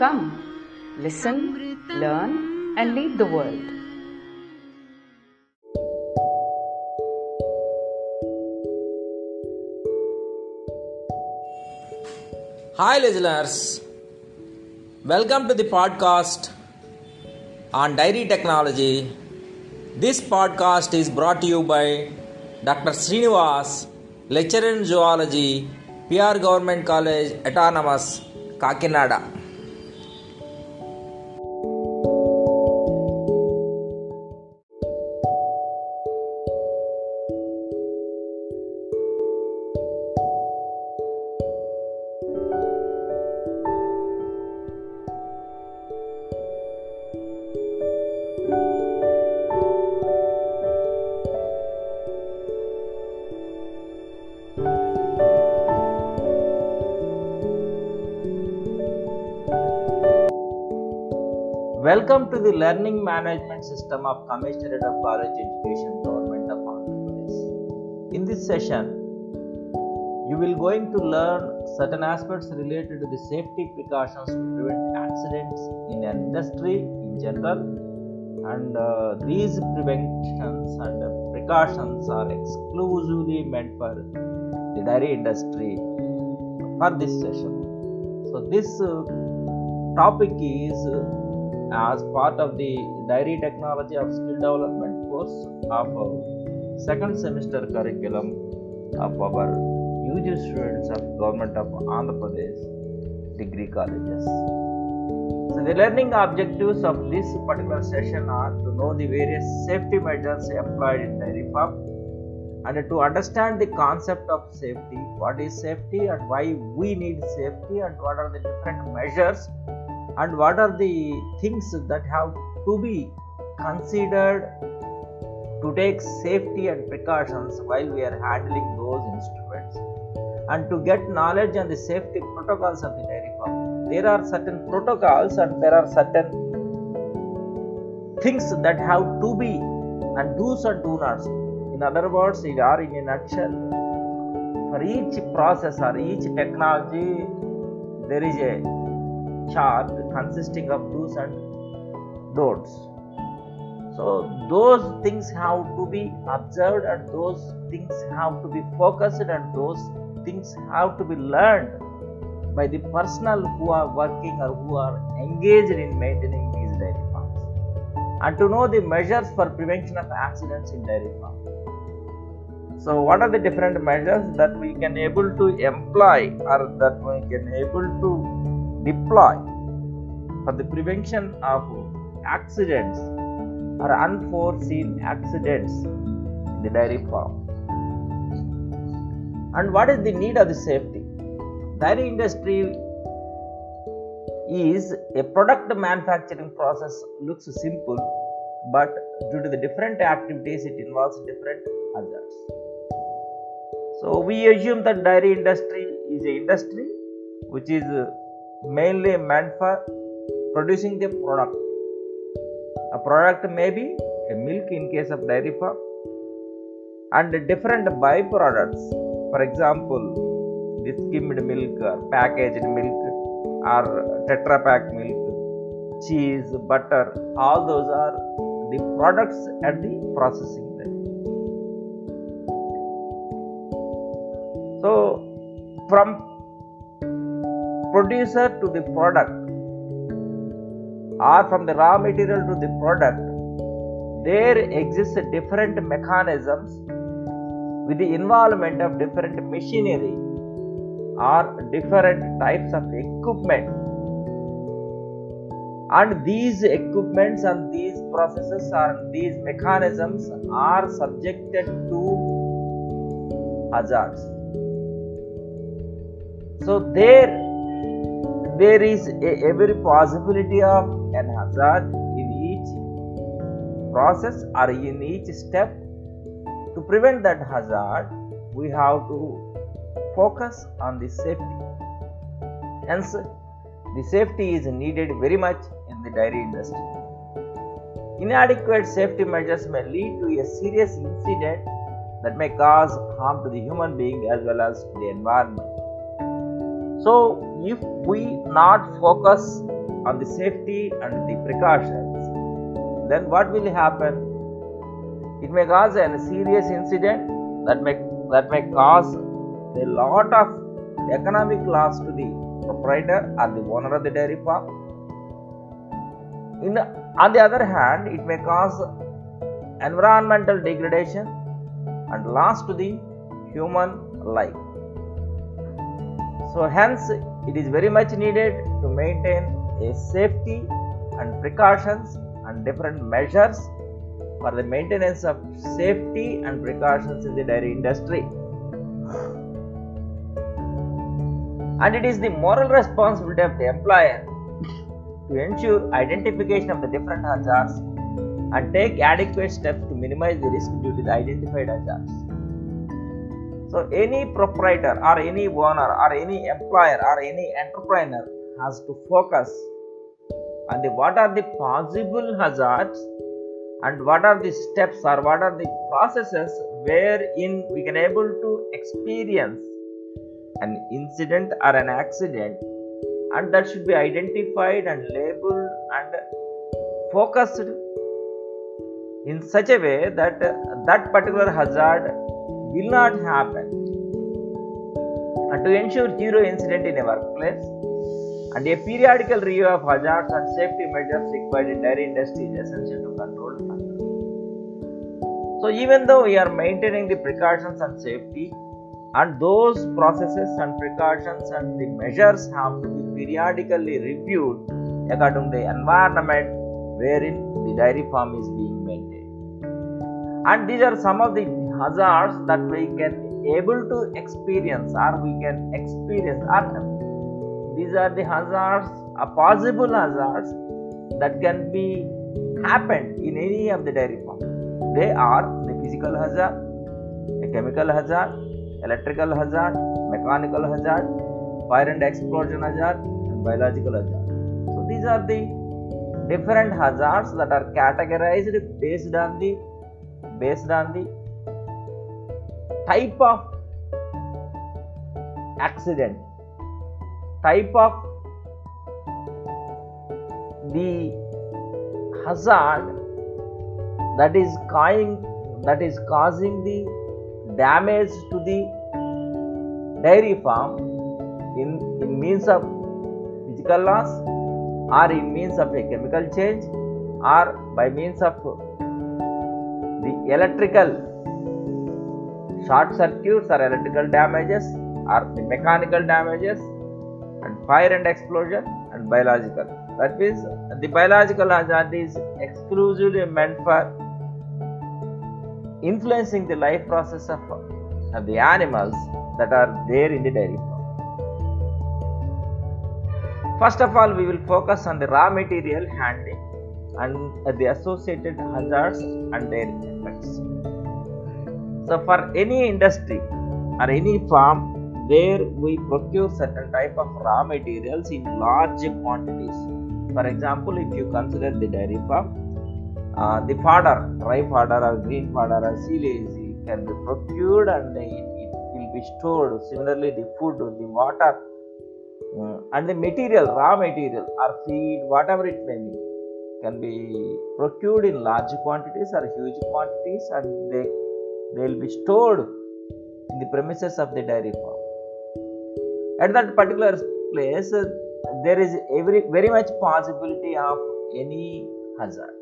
Come, listen, learn, and lead the world. Hi, listeners. Welcome to the podcast on dairy technology. This podcast is brought to you by Dr. Srinivas, lecturer in zoology, PR Government College, Autonomous, Kakinada. To the learning management system of Commissionerate of College Education, Government of Andhra. In this session, you will going to learn certain aspects related to the safety precautions to prevent accidents in industry in general, and uh, these preventions and precautions are exclusively meant for the dairy industry for this session. So this uh, topic is uh, as part of the dairy technology of skill development course of uh, second semester curriculum of our UG students of government of Andhra Pradesh degree colleges. So the learning objectives of this particular session are to know the various safety measures applied in dairy farm and to understand the concept of safety, what is safety and why we need safety and what are the different measures and what are the things that have to be considered to take safety and precautions while we are handling those instruments? And to get knowledge on the safety protocols of the dairy farm. There are certain protocols and there are certain things that have to be and do's and do nots in other words it are in a nutshell. For each process or each technology there is a chart consisting of do's and don'ts. So, those things have to be observed and those things have to be focused and those things have to be learned by the personnel who are working or who are engaged in maintaining these dairy farms and to know the measures for prevention of accidents in dairy farms. So, what are the different measures that we can able to employ or that we can able to deploy for the prevention of accidents or unforeseen accidents in the dairy farm. And what is the need of the safety? Dairy industry is a product manufacturing process looks simple but due to the different activities it involves different hazards. So we assume that dairy industry is a industry which is mainly meant for producing the product. A product may be a milk in case of dairy farm and different byproducts. For example, the skimmed milk packaged milk or tetra pack milk, cheese, butter, all those are the products at the processing level. So, from producer to the product or from the raw material to the product there exists different mechanisms with the involvement of different machinery or different types of equipment. And these equipments and these processes and these mechanisms are subjected to hazards. So there there is a, every possibility of an hazard in each process or in each step. To prevent that hazard, we have to focus on the safety. Hence, the safety is needed very much in the dairy industry. Inadequate safety measures may lead to a serious incident that may cause harm to the human being as well as to the environment. So, if we not focus on the safety and the precautions, then what will happen? It may cause a serious incident that may that may cause a lot of economic loss to the proprietor or the owner of the dairy farm. In the, on the other hand, it may cause environmental degradation and loss to the human life. So, hence, it is very much needed to maintain a safety and precautions and different measures for the maintenance of safety and precautions in the dairy industry. And it is the moral responsibility of the employer to ensure identification of the different hazards and take adequate steps to minimize the risk due to the identified hazards. So, any proprietor or any owner or any employer or any entrepreneur has to focus on the what are the possible hazards and what are the steps or what are the processes wherein we can able to experience an incident or an accident and that should be identified and labeled and focused in such a way that that particular hazard will not happen and to ensure zero incident in a workplace and a periodical review of hazards and safety measures required in dairy industry is essential to control hazards. So even though we are maintaining the precautions and safety and those processes and precautions and the measures have to be periodically reviewed according to the environment wherein the dairy farm is being maintained and these are some of the hazards that we can able to experience or we can experience or these are the hazards a possible hazards that can be happened in any of the dairy farm. They are the physical hazard a chemical hazard electrical hazard mechanical hazard fire and explosion hazard and biological hazard. So these are the different hazards that are categorized based on the based on the type of accident type of the hazard that is causing that is causing the damage to the dairy farm in, in means of physical loss or in means of a chemical change or by means of the electrical short circuits or electrical damages or the mechanical damages and fire and explosion and biological that means the biological hazard is exclusively meant for influencing the life process of, of the animals that are there in the dairy farm. First of all, we will focus on the raw material handling and the associated hazards and their effects. So, for any industry or any farm where we procure certain type of raw materials in large quantities. For example, if you consider the dairy farm, uh, the fodder, dry fodder or green fodder or silage can be procured and it, it will be stored. Similarly, the food, the water, uh, and the material, raw material or feed, whatever it may be, can be procured in large quantities or huge quantities and they, they will be stored in the premises of the dairy farm. At that particular place, there is every very much possibility of any hazard.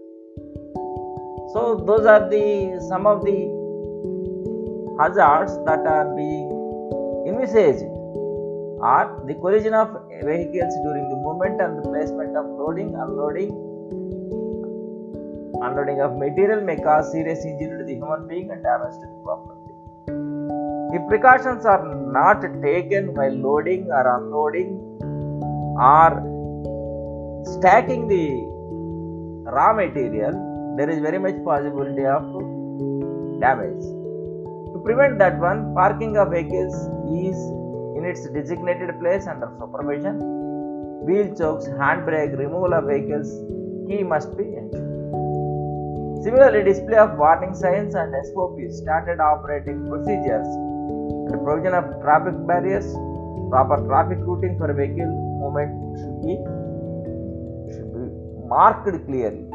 So those are the some of the hazards that are being envisaged are the collision of vehicles during the movement and the placement of loading, unloading, unloading of material may cause serious injury to the human being and damage to the property. If precautions are not taken while loading or unloading or stacking the raw material, there is very much possibility of damage. To prevent that one, parking of vehicles is in its designated place under supervision. Wheel chokes, handbrake, removal of vehicles, key must be ensured. Similarly, display of warning signs and SOPs, standard operating procedures, and provision of traffic barriers, proper traffic routing for vehicle movement should be should be marked clearly.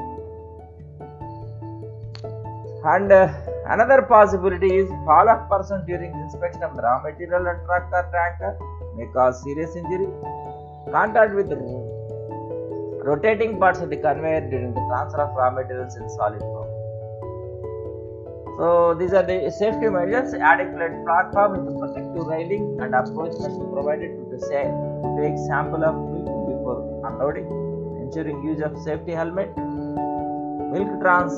And uh, another possibility is fall of person during inspection of raw material and truck or tanker may cause serious injury. Contact with rotating parts of the conveyor during the transfer of raw materials in solid form. So these are the safety measures. Adequate platform with protective railing and approach must be provided to the to take sample of milk before unloading, ensuring use of safety helmet. Milk trans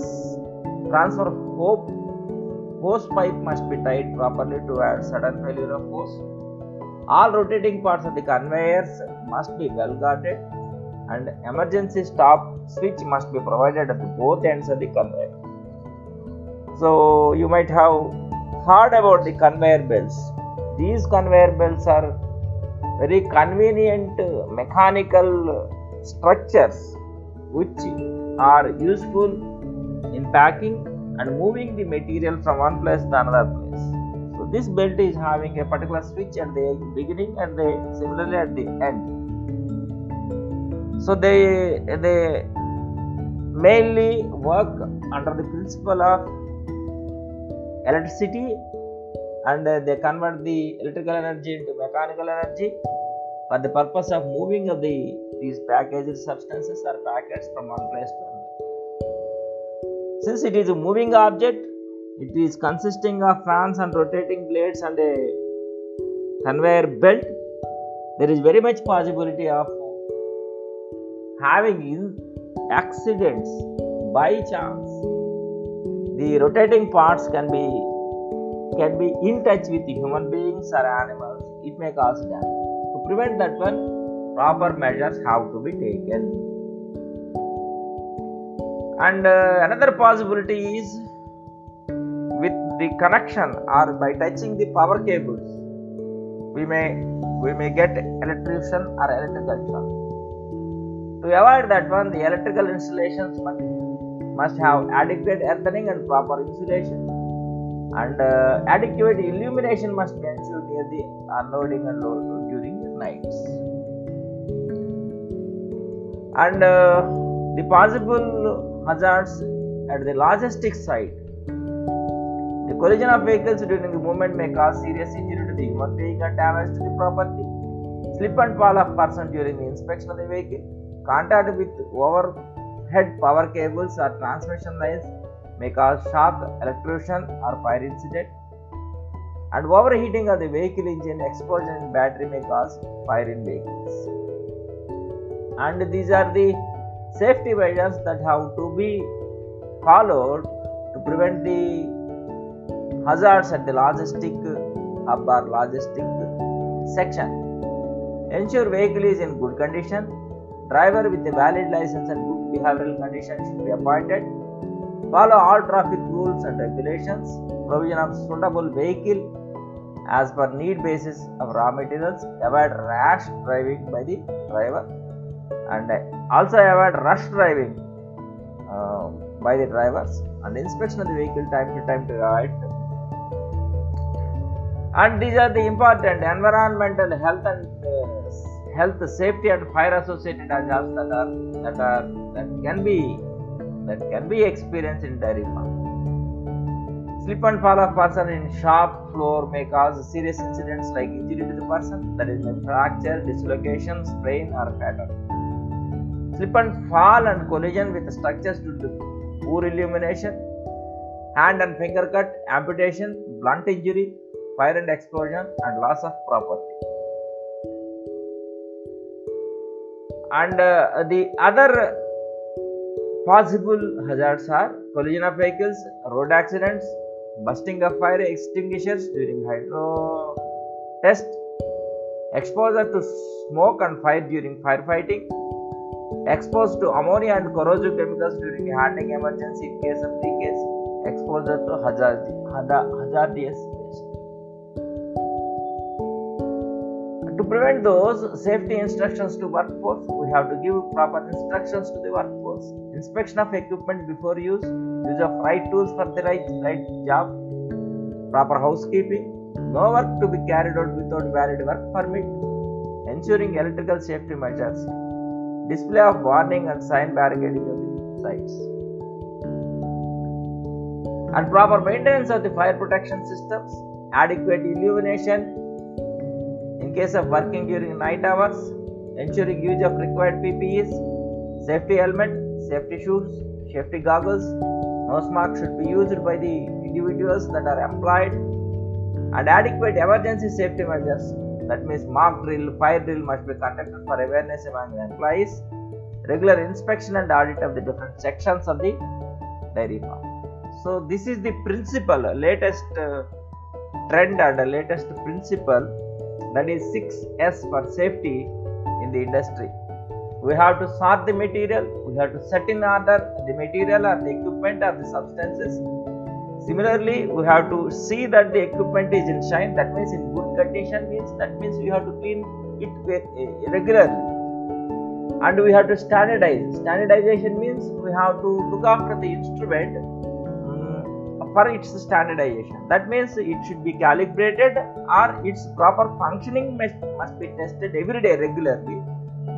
transfer hope hose pipe must be tied properly to avoid sudden failure of hose. All rotating parts of the conveyors must be well guarded and emergency stop switch must be provided at both ends of the conveyor. So you might have heard about the conveyor belts. These conveyor belts are very convenient uh, mechanical uh, structures which are useful in packing and moving the material from one place to another place. So this belt is having a particular switch at the beginning and the similarly at the end. So they they mainly work under the principle of electricity and they convert the electrical energy into mechanical energy for the purpose of moving of the these packaged substances or packets from one place to another. Since it is a moving object, it is consisting of fans and rotating blades and a conveyor belt. There is very much possibility of having accidents by chance. The rotating parts can be can be in touch with human beings or animals. It may cause damage to prevent that one proper measures have to be taken. And uh, another possibility is with the connection or by touching the power cables we may we may get electrocution or electrical shock to avoid that one, the electrical installations must, must have adequate earthing and proper insulation, and uh, adequate illumination must be ensured near the unloading and loading during the nights. And uh, the possible hazards at the logistic site. The collision of vehicles during the movement may cause serious injury to the human being and damage to the property. Slip and fall of person during the inspection of the vehicle Contact with overhead power cables or transmission lines may cause shock, electrocution, or fire incident. And overheating of the vehicle engine, explosion in battery may cause fire in vehicles. And these are the safety measures that have to be followed to prevent the hazards at the logistic hub or logistic section. Ensure vehicle is in good condition Driver with a valid license and good behavioral condition should be appointed. Follow all traffic rules and regulations. Provision of suitable vehicle as per need basis of raw materials. Avoid rash driving by the driver and also avoid rush driving uh, by the drivers and inspection of the vehicle time to time to avoid and these are the important environmental health and uh, health safety and fire associated hazards that are that are that can be that can be experienced in dairy farm. Slip and fall of person in shop floor may cause serious incidents like injury to the person that is fracture dislocation sprain or fatal slip and fall and collision with structures due to poor illumination hand and finger cut amputation blunt injury fire and explosion and loss of property and uh, the other possible hazards are collision of vehicles road accidents bursting of fire extinguishers during hydro test exposure to smoke and fire during firefighting, exposed to ammonia and corrosive chemicals during handling emergency in case of leakage, exposure to hazard, hazardous To prevent those safety instructions to workforce, we have to give proper instructions to the workforce. Inspection of equipment before use, use of right tools for the right, right job, proper housekeeping, no work to be carried out without valid work permit, ensuring electrical safety measures, display of warning and sign barricading of the sites, and proper maintenance of the fire protection systems, adequate illumination in case of working during night hours, ensuring use of required PPEs, safety helmet, safety shoes, safety goggles, nose mask should be used by the individuals that are employed, and adequate emergency safety measures. That means mock drill, fire drill must be conducted for awareness among the employees, regular inspection and audit of the different sections of the dairy farm. So this is the principle, latest uh, trend and the latest principle that is 6S for safety in the industry. We have to sort the material, we have to set in order the material or the equipment or the substances. Similarly, we have to see that the equipment is in shine, that means in good condition means that means we have to clean it regularly. And we have to standardize. Standardization means we have to look after the instrument um, for its standardization. That means it should be calibrated or its proper functioning must, be tested every day regularly.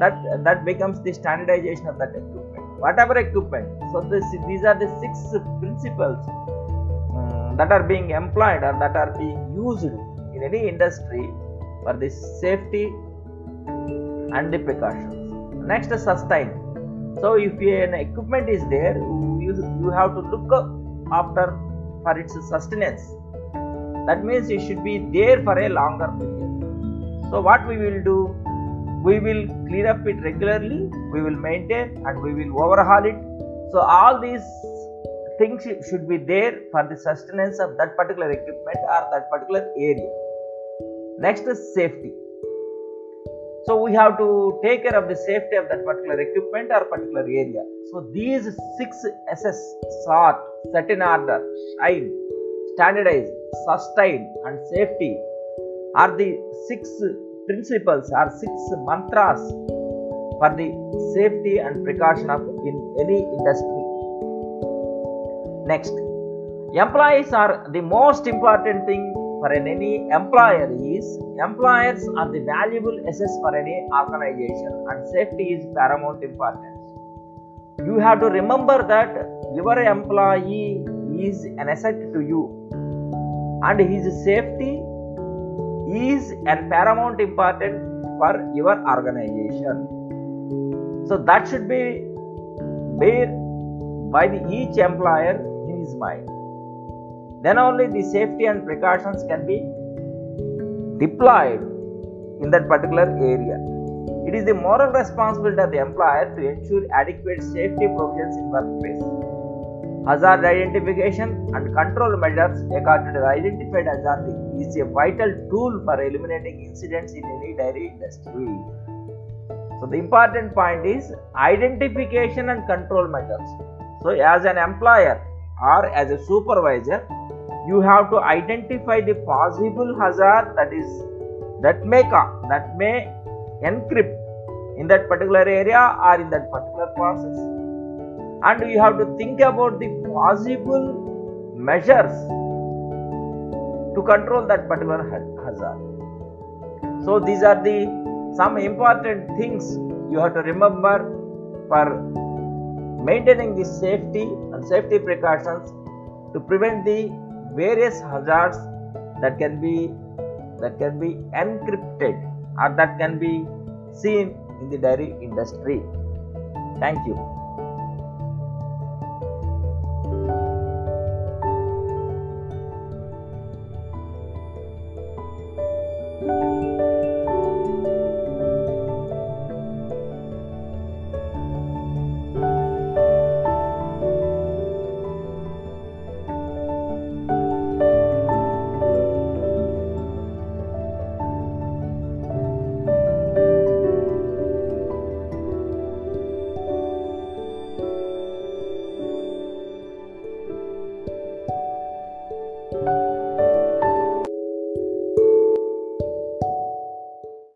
That that becomes the standardization of that equipment. Whatever equipment. So this, these are the six principles um, that are being employed or that are being used in any industry for the safety and the precautions. Next, sustain. So, if an equipment is there, you, you have to look after for its sustenance. That means it should be there for a longer period. So, what we will do? We will clean up it regularly, we will maintain and we will overhaul it. So, all these things should be there for the sustenance of that particular equipment or that particular area. Next is safety. So we have to take care of the safety of that particular equipment or particular area. So these six SS sort, set in order, shine, standardize, sustain, and safety are the six principles or six mantras for the safety and precaution of in any industry. Next, employees are the most important thing for any employer is employers are the valuable assets for any organization and safety is paramount importance. You have to remember that your employee is an asset to you and his safety is an paramount important for your organization. So that should be bear by the each employer in his mind then only the safety and precautions can be deployed in that particular area. It is the moral responsibility of the employer to ensure adequate safety provisions in workplace. Hazard identification and control measures according to the identified hazard is a vital tool for eliminating incidents in any dairy industry. So the important point is identification and control measures. So as an employer or as a supervisor, you have to identify the possible hazard that is that may come that may encrypt in that particular area or in that particular process. And you have to think about the possible measures to control that particular hazard. So these are the some important things you have to remember for maintaining the safety and safety precautions to prevent the various hazards that can be that can be encrypted or that can be seen in the dairy industry. Thank you